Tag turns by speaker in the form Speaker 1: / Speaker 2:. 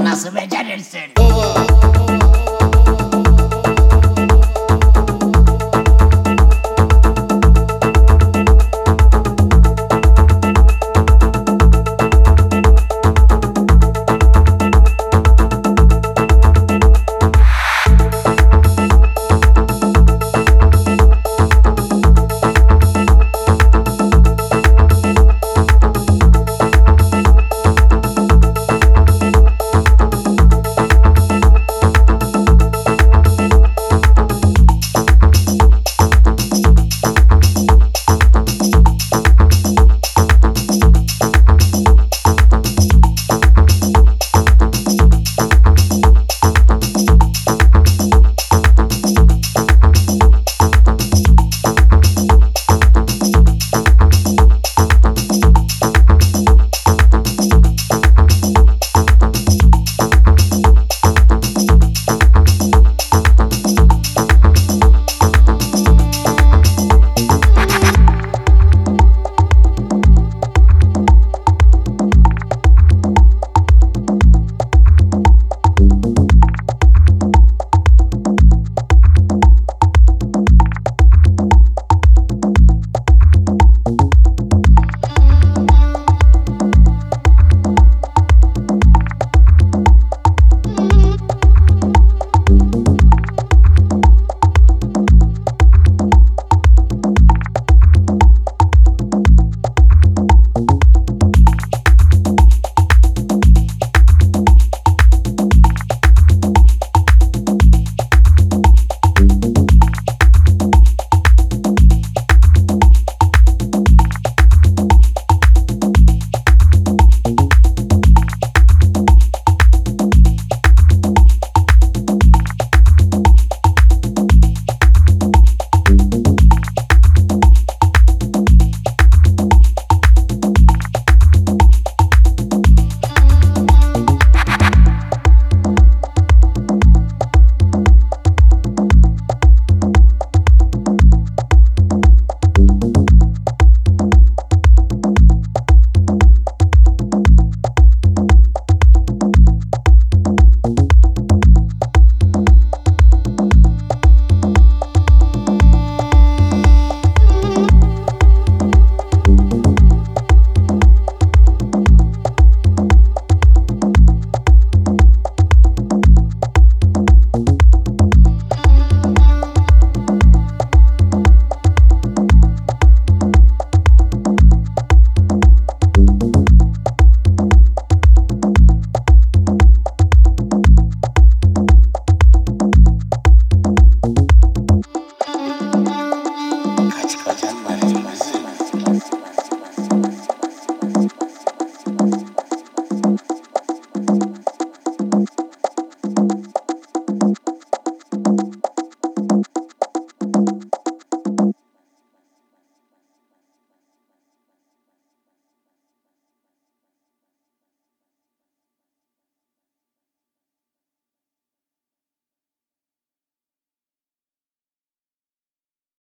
Speaker 1: Nasıl becerirsin?